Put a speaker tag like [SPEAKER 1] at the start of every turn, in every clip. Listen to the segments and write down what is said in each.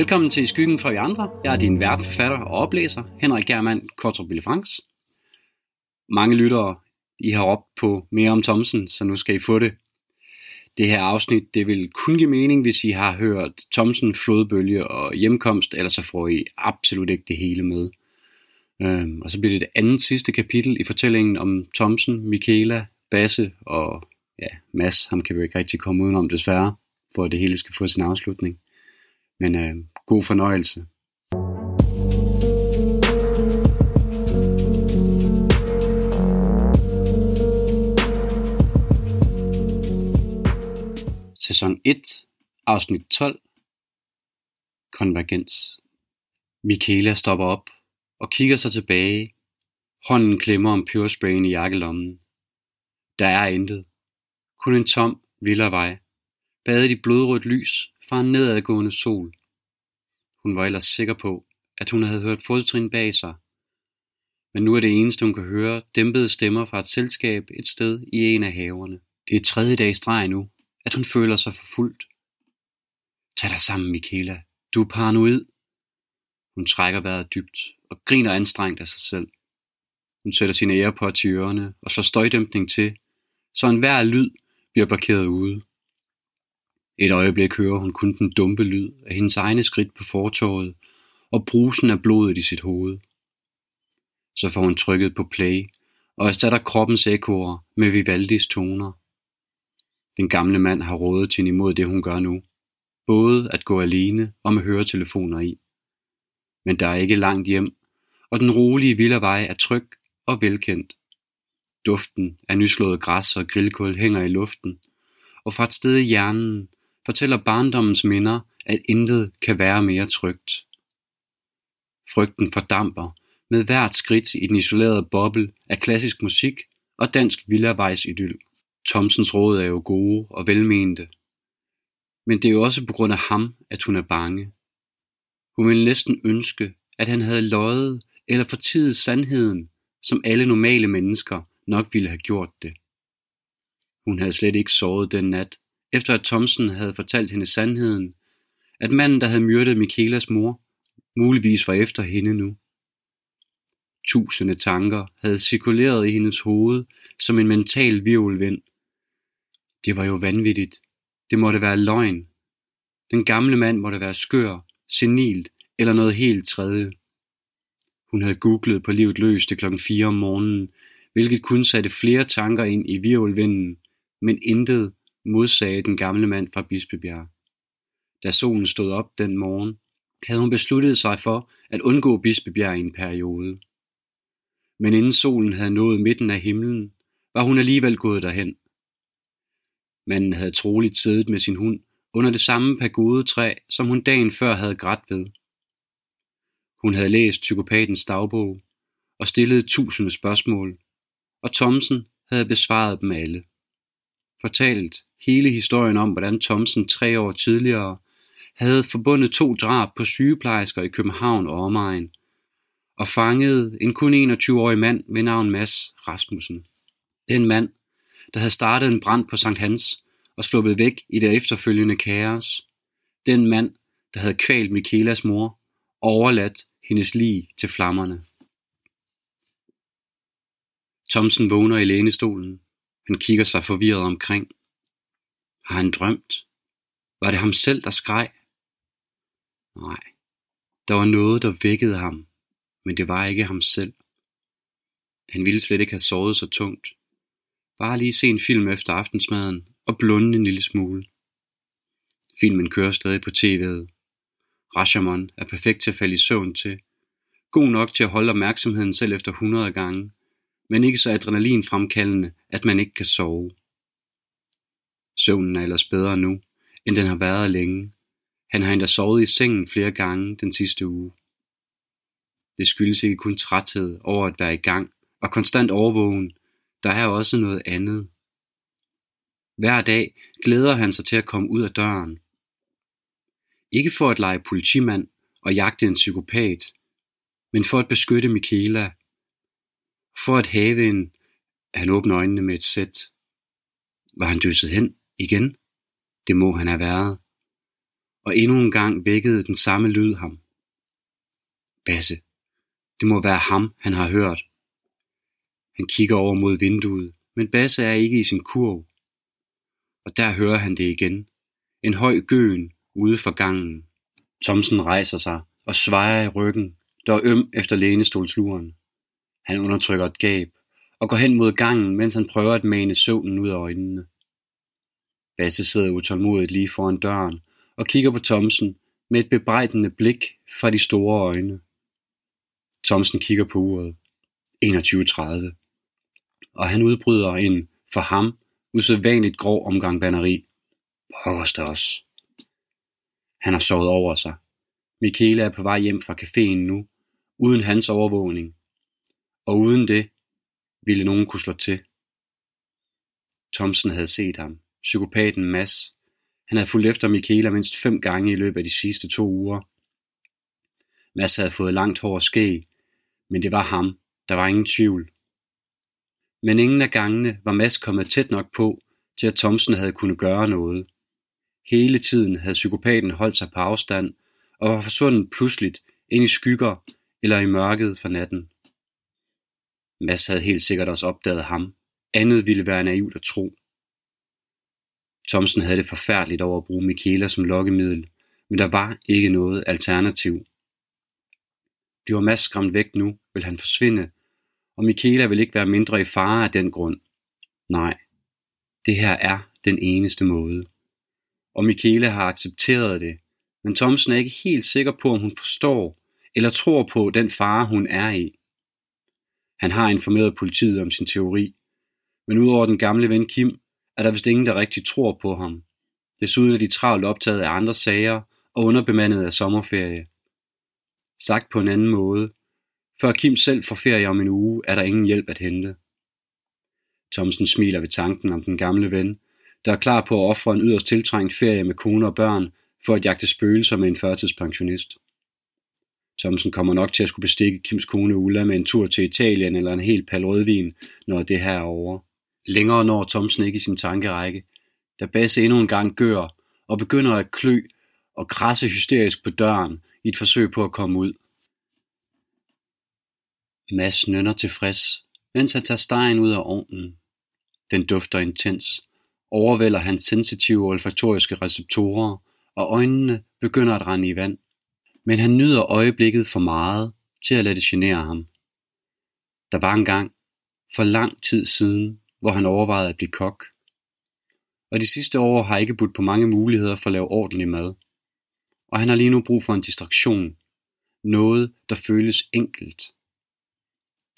[SPEAKER 1] Velkommen til Skyggen fra vi andre. Jeg er din vært, forfatter og oplæser, Henrik Germand Kortrup Villefranks. Mange lyttere, I har råbt på mere om Thomsen, så nu skal I få det. Det her afsnit, det vil kun give mening, hvis I har hørt Thomsen, Flodbølge og Hjemkomst, ellers så får I absolut ikke det hele med. Øhm, og så bliver det det andet sidste kapitel i fortællingen om Thomsen, Michaela, Basse og ja, Mads. Ham kan vi ikke rigtig komme udenom desværre, for at det hele skal få sin afslutning. Men øh, god fornøjelse. Sæson 1, afsnit 12, Konvergens. Michaela stopper op og kigger sig tilbage. Hånden klemmer om pebersprayen i jakkelommen. Der er intet. Kun en tom villavej, badet i blodrødt lys fra en nedadgående sol. Hun var ellers sikker på, at hun havde hørt fodtrin bag sig. Men nu er det eneste, hun kan høre, dæmpede stemmer fra et selskab et sted i en af haverne. Det er tredje dag streg nu, at hun føler sig forfulgt. Tag dig sammen, Michaela. Du er paranoid. Hun trækker vejret dybt og griner anstrengt af sig selv. Hun sætter sine ære på til ørerne og slår støjdæmpning til, så enhver lyd bliver parkeret ude. Et øjeblik hører hun kun den dumpe lyd af hendes egne skridt på fortorvet og brusen af blodet i sit hoved. Så får hun trykket på play og erstatter kroppens ekoer med Vivaldis toner. Den gamle mand har rådet hende imod det, hun gør nu. Både at gå alene og med høretelefoner i. Men der er ikke langt hjem, og den rolige villavej er tryg og velkendt. Duften af nyslået græs og grillkul hænger i luften, og fra et sted i hjernen fortæller barndommens minder, at intet kan være mere trygt. Frygten fordamper med hvert skridt i den isolerede boble af klassisk musik og dansk villavejsidyl. Thomsens råd er jo gode og velmente. Men det er jo også på grund af ham, at hun er bange. Hun ville næsten ønske, at han havde løjet eller fortidet sandheden, som alle normale mennesker nok ville have gjort det. Hun havde slet ikke sovet den nat, efter at Thomsen havde fortalt hende sandheden, at manden, der havde myrdet Michaelas mor, muligvis var efter hende nu. Tusinde tanker havde cirkuleret i hendes hoved som en mental virvelvind. Det var jo vanvittigt. Det måtte være løgn. Den gamle mand måtte være skør, senilt eller noget helt tredje. Hun havde googlet på livet løs til klokken 4 om morgenen, hvilket kun satte flere tanker ind i virvelvinden, men intet modsagde den gamle mand fra Bispebjerg. Da solen stod op den morgen, havde hun besluttet sig for at undgå Bispebjerg i en periode. Men inden solen havde nået midten af himlen, var hun alligevel gået derhen. Manden havde troligt siddet med sin hund under det samme pagodetræ, som hun dagen før havde grædt ved. Hun havde læst psykopatens dagbog og stillet tusinde spørgsmål, og Thomsen havde besvaret dem alle. Fortalt hele historien om, hvordan Thomsen tre år tidligere havde forbundet to drab på sygeplejersker i København og omegn, og fanget en kun 21-årig mand ved navn Mads Rasmussen. Den mand, der havde startet en brand på Sankt Hans og sluppet væk i det efterfølgende kaos. Den mand, der havde kvalt Michaelas mor og overladt hendes lig til flammerne. Thomsen vågner i lænestolen. Han kigger sig forvirret omkring. Har han drømt? Var det ham selv, der skreg? Nej, der var noget, der vækkede ham, men det var ikke ham selv. Han ville slet ikke have sovet så tungt. Bare lige se en film efter aftensmaden og blunde en lille smule. Filmen kører stadig på tv'et. Rashomon er perfekt til at falde i søvn til. God nok til at holde opmærksomheden selv efter 100 gange, men ikke så adrenalinfremkaldende, at man ikke kan sove. Søvnen er ellers bedre nu, end den har været længe. Han har endda sovet i sengen flere gange den sidste uge. Det skyldes ikke kun træthed over at være i gang og konstant overvågen. Der er også noget andet. Hver dag glæder han sig til at komme ud af døren. Ikke for at lege politimand og jagte en psykopat, men for at beskytte Michaela. For at have en, han åbner øjnene med et sæt. Var han døset hen? Igen? Det må han have været. og endnu en gang vækkede den samme lyd ham. Basse, det må være ham, han har hørt. Han kigger over mod vinduet, men Basse er ikke i sin kurv. Og der hører han det igen. En høj gøen ude for gangen. Thomsen rejser sig og svejer i ryggen, der er øm efter lænestolsluren. Han undertrykker et gab og går hen mod gangen, mens han prøver at mane søvnen ud af øjnene. Basse sidder utålmodigt lige foran døren og kigger på Thomsen med et bebrejdende blik fra de store øjne. Thomsen kigger på uret. 21.30. Og han udbryder en, for ham, usædvanligt grov omgang banneri. Pokkers det også. Han har sovet over sig. Michaela er på vej hjem fra caféen nu, uden hans overvågning. Og uden det ville nogen kunne slå til. Thomsen havde set ham. Psykopaten Mads. Han havde fulgt efter Michaela mindst fem gange i løbet af de sidste to uger. Mads havde fået langt hår og skæg, men det var ham. Der var ingen tvivl. Men ingen af gangene var Mads kommet tæt nok på, til at Thomsen havde kunnet gøre noget. Hele tiden havde psykopaten holdt sig på afstand og var forsvundet pludseligt ind i skygger eller i mørket for natten. Mads havde helt sikkert også opdaget ham. Andet ville være naivt at tro. Thomsen havde det forfærdeligt over at bruge Michaela som lokkemiddel, men der var ikke noget alternativ. Det var Mads skræmt væk nu, vil han forsvinde, og Michaela vil ikke være mindre i fare af den grund. Nej, det her er den eneste måde. Og Michaela har accepteret det, men Thomsen er ikke helt sikker på, om hun forstår eller tror på den fare, hun er i. Han har informeret politiet om sin teori, men udover den gamle ven Kim, er der vist ingen, der rigtig tror på ham. Desuden er de travlt optaget af andre sager og underbemandet af sommerferie. Sagt på en anden måde, før Kim selv får ferie om en uge, er der ingen hjælp at hente. Thomsen smiler ved tanken om den gamle ven, der er klar på at ofre en yderst tiltrængt ferie med kone og børn for at jagte spøgelser med en førtidspensionist. Thomsen kommer nok til at skulle bestikke Kims kone Ulla med en tur til Italien eller en hel pal rødvin, når det her er over. Længere når Thomsen ikke i sin tankerække, da Basse endnu en gang gør og begynder at klø og krasse hysterisk på døren i et forsøg på at komme ud. Mads nynner tilfreds, mens han tager stegen ud af ovnen. Den dufter intens, overvælder hans sensitive olfaktoriske receptorer, og øjnene begynder at rende i vand. Men han nyder øjeblikket for meget til at lade det genere ham. Der var en gang, for lang tid siden, hvor han overvejede at blive kok. Og de sidste år har ikke budt på mange muligheder for at lave ordentlig mad. Og han har lige nu brug for en distraktion. Noget, der føles enkelt.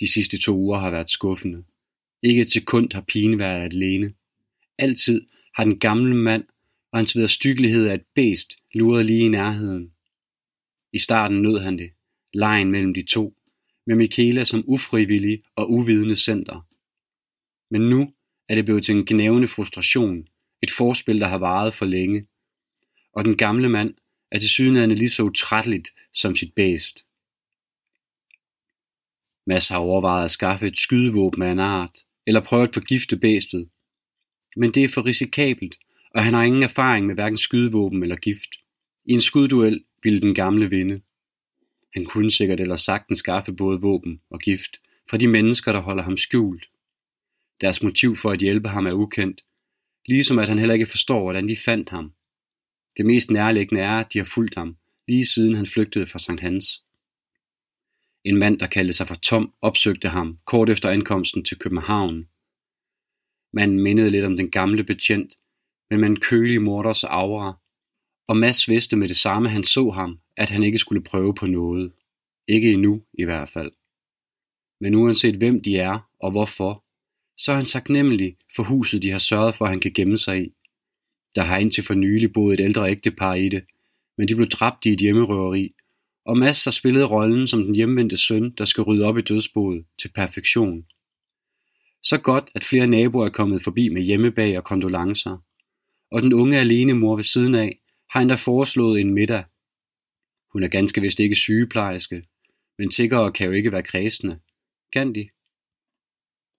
[SPEAKER 1] De sidste to uger har været skuffende. Ikke et sekund har pigen været alene. Altid har den gamle mand og hans vederstyggelighed af et bæst luret lige i nærheden. I starten nød han det, lejen mellem de to, med Michaela som ufrivillig og uvidende center. Men nu er det blevet til en gnævende frustration, et forspil, der har varet for længe. Og den gamle mand er til sydenande lige så utrætteligt som sit bæst. Mads har overvejet at skaffe et skydevåben af en art, eller prøve at forgifte bæstet. Men det er for risikabelt, og han har ingen erfaring med hverken skydevåben eller gift. I en skudduel ville den gamle vinde. Han kunne sikkert eller sagtens skaffe både våben og gift fra de mennesker, der holder ham skjult. Deres motiv for at hjælpe ham er ukendt, ligesom at han heller ikke forstår, hvordan de fandt ham. Det mest nærliggende er, at de har fulgt ham, lige siden han flygtede fra Sankt Hans. En mand, der kaldte sig for Tom, opsøgte ham kort efter ankomsten til København. Manden mindede lidt om den gamle betjent, men med en kølig morders aura, og Mads vidste med det samme, han så ham, at han ikke skulle prøve på noget. Ikke endnu i hvert fald. Men uanset hvem de er og hvorfor, så er han taknemmelig for huset, de har sørget for, at han kan gemme sig i. Der har indtil for nylig boet et ældre ægtepar i det, men de blev dræbt i et hjemmerøveri, og Mads har spillet rollen som den hjemvendte søn, der skal rydde op i dødsboet til perfektion. Så godt, at flere naboer er kommet forbi med hjemmebag og kondolencer, og den unge alene mor ved siden af har endda foreslået en middag. Hun er ganske vist ikke sygeplejerske, men tiggere kan jo ikke være kredsende. Kan de?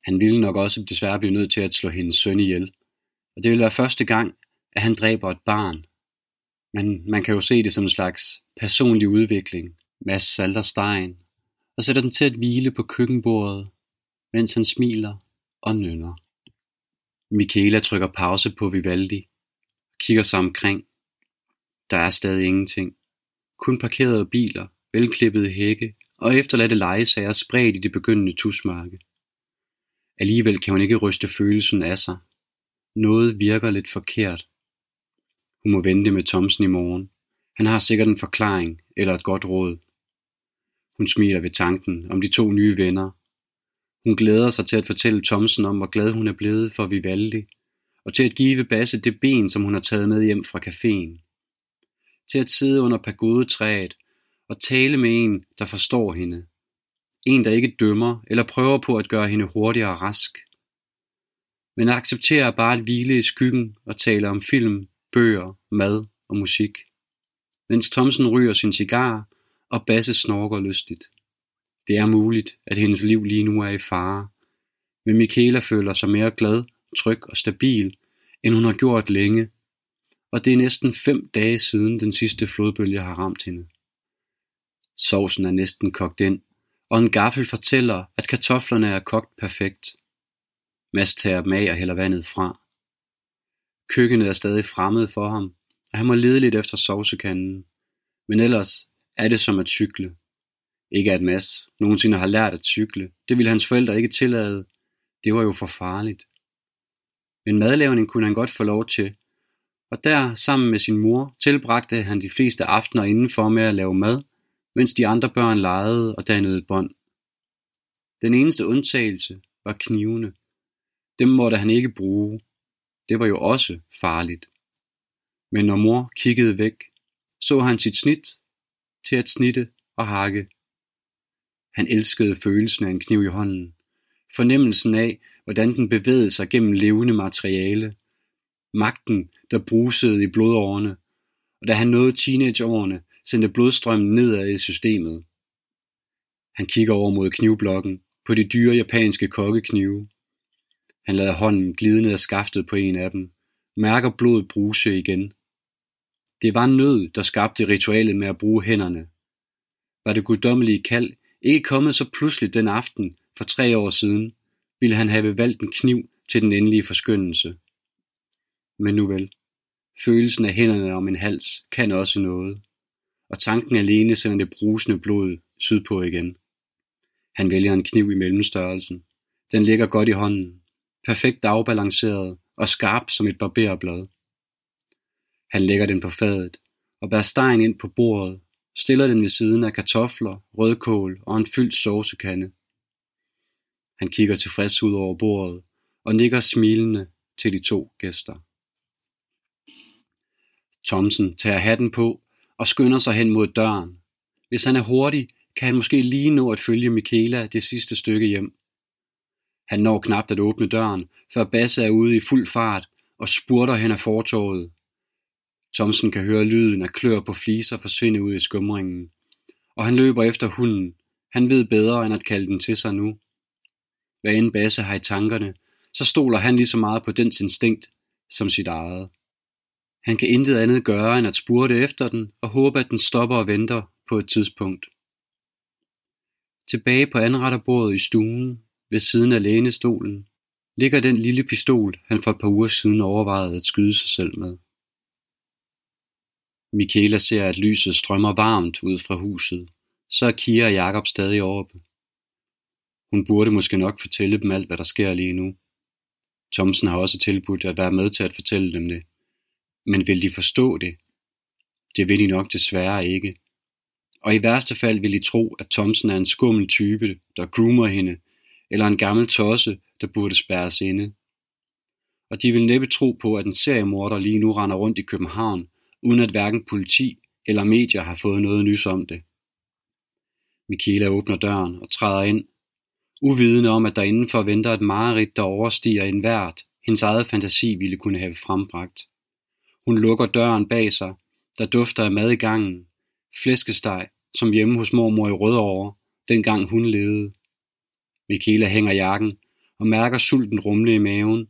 [SPEAKER 1] Han ville nok også desværre blive nødt til at slå hendes søn ihjel, og det vil være første gang, at han dræber et barn. Men man kan jo se det som en slags personlig udvikling. Mads salter stegen og sætter den til at hvile på køkkenbordet, mens han smiler og nynner. Michaela trykker pause på Vivaldi og kigger sig omkring. Der er stadig ingenting. Kun parkerede biler, velklippede hække og efterladte legesager spredt i det begyndende tusmørke. Alligevel kan hun ikke ryste følelsen af sig. Noget virker lidt forkert. Hun må vente med Thomsen i morgen. Han har sikkert en forklaring eller et godt råd. Hun smiler ved tanken om de to nye venner. Hun glæder sig til at fortælle Thomsen om, hvor glad hun er blevet for Vivaldi, og til at give Basse det ben, som hun har taget med hjem fra caféen. Til at sidde under pagodetræet og tale med en, der forstår hende. En, der ikke dømmer eller prøver på at gøre hende hurtigere rask. Men accepterer bare at hvile i skyggen og tale om film, bøger, mad og musik. Mens Thomsen ryger sin cigar, og Basse snorker lystigt. Det er muligt, at hendes liv lige nu er i fare, men Michaela føler sig mere glad, tryg og stabil, end hun har gjort længe, og det er næsten fem dage siden den sidste flodbølge har ramt hende. Sovsen er næsten kogt ind, og en gaffel fortæller, at kartoflerne er kogt perfekt. Mads tager dem af og hælder vandet fra. Køkkenet er stadig fremmed for ham, og han må lede lidt efter sovsekanden. Men ellers er det som at cykle. Ikke at Mads nogensinde har lært at cykle. Det ville hans forældre ikke tillade. Det var jo for farligt. Men madlavning kunne han godt få lov til. Og der, sammen med sin mor, tilbragte han de fleste aftener indenfor med at lave mad, mens de andre børn legede og dannede bånd. Den eneste undtagelse var knivene. Dem måtte han ikke bruge. Det var jo også farligt. Men når mor kiggede væk, så han sit snit til at snitte og hakke. Han elskede følelsen af en kniv i hånden. Fornemmelsen af, hvordan den bevægede sig gennem levende materiale. Magten, der brusede i blodårene. Og da han nåede teenageårene, sendte blodstrømmen nedad i systemet. Han kigger over mod knivblokken på de dyre japanske kokkeknive. Han lader hånden glide ned ad skaftet på en af dem, mærker blodet bruse igen. Det var nød, der skabte ritualet med at bruge hænderne. Var det guddommelige kald ikke kommet så pludselig den aften for tre år siden, ville han have valgt en kniv til den endelige forskyndelse. Men nu vel, følelsen af hænderne om en hals kan også noget, og tanken alene sender det brusende blod sydpå igen. Han vælger en kniv i mellemstørrelsen. Den ligger godt i hånden, perfekt afbalanceret og skarp som et barberblad. Han lægger den på fadet og bærer stegen ind på bordet, stiller den ved siden af kartofler, rødkål og en fyldt sovsekande. Han kigger tilfreds ud over bordet og nikker smilende til de to gæster. Thomsen tager hatten på og skynder sig hen mod døren. Hvis han er hurtig, kan han måske lige nå at følge Michaela det sidste stykke hjem. Han når knapt at åbne døren, før Basse er ude i fuld fart og spurter hen ad fortorvet. Thomsen kan høre lyden af klør på fliser forsvinde ud i skumringen, og han løber efter hunden. Han ved bedre end at kalde den til sig nu. Hvad end Basse har i tankerne, så stoler han lige så meget på dens instinkt som sit eget. Han kan intet andet gøre end at spurte efter den og håbe, at den stopper og venter på et tidspunkt. Tilbage på anretterbordet i stuen, ved siden af lænestolen, ligger den lille pistol, han for et par uger siden overvejede at skyde sig selv med. Michaela ser, at lyset strømmer varmt ud fra huset. Så er Kira og Jakob stadig oppe. Hun burde måske nok fortælle dem alt, hvad der sker lige nu. Thomsen har også tilbudt at være med til at fortælle dem det. Men vil de forstå det? Det vil de nok desværre ikke. Og i værste fald vil de tro, at Thomsen er en skummel type, der groomer hende, eller en gammel tosse, der burde spærres inde. Og de vil næppe tro på, at en seriemorder lige nu render rundt i København uden at hverken politi eller medier har fået noget nys om det. Michaela åbner døren og træder ind, uvidende om, at der indenfor venter et mareridt, der overstiger enhvert, hendes eget fantasi ville kunne have frembragt. Hun lukker døren bag sig, der dufter af mad i gangen, flæskesteg, som hjemme hos mormor i Rødovre, dengang hun levede. Michaela hænger jakken og mærker sulten rumle i maven,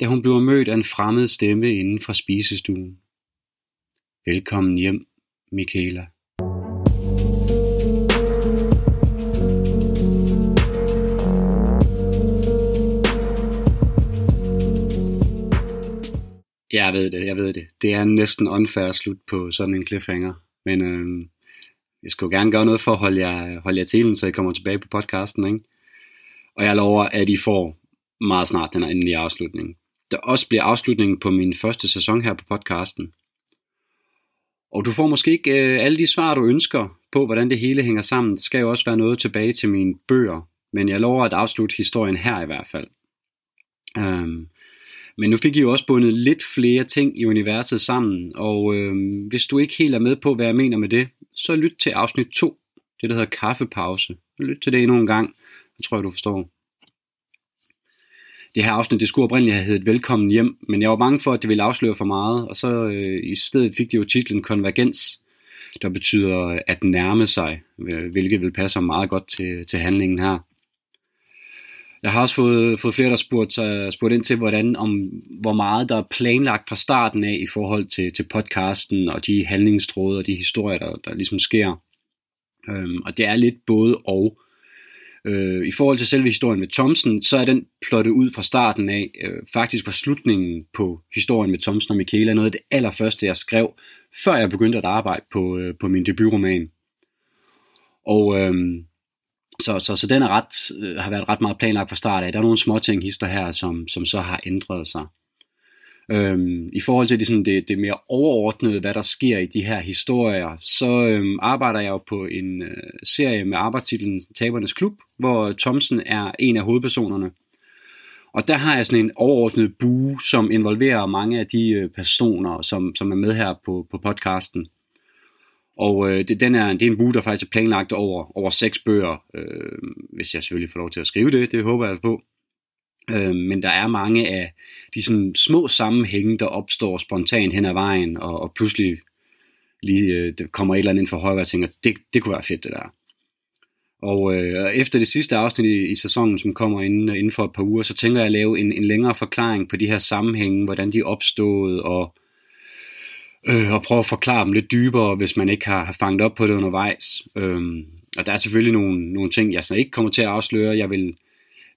[SPEAKER 1] da hun bliver mødt af en fremmed stemme inden fra spisestuen. Velkommen hjem, Michaela. Jeg ved det, jeg ved det. Det er næsten unfair slut på sådan en cliffhanger. Men øh, jeg skulle gerne gøre noget for at holde jer, holde jer til den, så I kommer tilbage på podcasten. Ikke? Og jeg lover, at I får meget snart den endelige afslutning. Der også bliver afslutningen på min første sæson her på podcasten. Og du får måske ikke øh, alle de svar, du ønsker på, hvordan det hele hænger sammen. Der skal jo også være noget tilbage til mine bøger. Men jeg lover at afslutte historien her i hvert fald. Um, men nu fik I jo også bundet lidt flere ting i universet sammen, og øh, hvis du ikke helt er med på, hvad jeg mener med det, så lyt til afsnit 2, det der hedder kaffepause. Lyt til det endnu en gang, det tror jeg, du forstår. Det her afsnit, det skulle oprindeligt have heddet Velkommen hjem, men jeg var bange for, at det ville afsløre for meget, og så øh, i stedet fik det jo titlen Konvergens, der betyder at nærme sig, øh, hvilket vil passe meget godt til, til handlingen her. Jeg har også fået, fået flere, der spurgt, uh, spurgt ind til, hvordan, om, hvor meget der er planlagt fra starten af i forhold til, til podcasten og de handlingstråde og de historier, der, der ligesom sker. Øhm, og det er lidt både og. Øh, I forhold til selve historien med Thomsen, så er den plottet ud fra starten af. Øh, faktisk var slutningen på historien med Thomsen og Michaela noget af det allerførste, jeg skrev, før jeg begyndte at arbejde på, øh, på min debutroman. Og... Uh, så, så, så den er ret, øh, har været ret meget planlagt fra start af. Der er nogle små ting hister her, som, som så har ændret sig. Øhm, I forhold til det, sådan, det, det mere overordnede, hvad der sker i de her historier, så øhm, arbejder jeg jo på en øh, serie med arbejdstitlen Tabernes Klub, hvor Thomsen er en af hovedpersonerne. Og der har jeg sådan en overordnet bue, som involverer mange af de øh, personer, som, som er med her på, på podcasten. Og øh, det, den er, det er en bue, der faktisk er planlagt over, over seks bøger, øh, hvis jeg selvfølgelig får lov til at skrive det, det håber jeg på. Øh, men der er mange af de sådan, små sammenhænge, der opstår spontant hen ad vejen, og, og pludselig lige, øh, det kommer et eller andet ind for højre, og jeg tænker, det, det kunne være fedt det der. Og øh, efter det sidste afsnit i, i sæsonen, som kommer inden, inden for et par uger, så tænker jeg at lave en, en længere forklaring på de her sammenhænge, hvordan de er opstået, og øh, og prøve at forklare dem lidt dybere, hvis man ikke har, har fanget op på det undervejs. Øhm, og der er selvfølgelig nogle, nogle ting, jeg så ikke kommer til at afsløre. Jeg vil,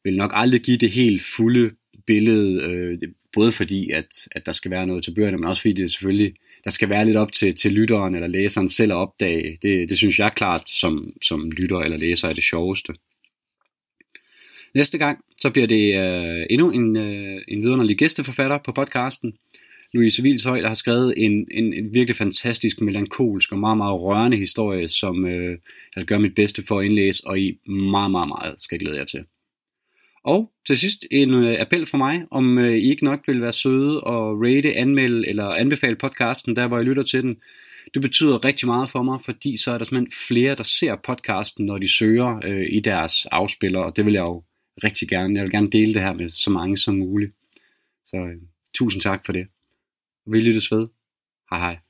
[SPEAKER 1] vil nok aldrig give det helt fulde billede, øh, både fordi, at, at der skal være noget til bøgerne, men også fordi det selvfølgelig, der skal være lidt op til, til lytteren eller læseren selv at opdage. Det, det synes jeg klart, som, som lytter eller læser, er det sjoveste. Næste gang, så bliver det øh, endnu en, øh, en vidunderlig gæsteforfatter på podcasten. Louise Vilshøj, der har skrevet en, en, en virkelig fantastisk, melankolsk og meget, meget rørende historie, som øh, jeg gør mit bedste for at indlæse, og I meget, meget, meget skal glæde jer til. Og til sidst en øh, appel for mig, om øh, I ikke nok vil være søde og rate, anmelde eller anbefale podcasten, der hvor I lytter til den. Det betyder rigtig meget for mig, fordi så er der simpelthen flere, der ser podcasten, når de søger øh, i deres afspiller, og det vil jeg jo rigtig gerne. Jeg vil gerne dele det her med så mange som muligt. Så øh, tusind tak for det. Vi lyttes ved. Hej hej.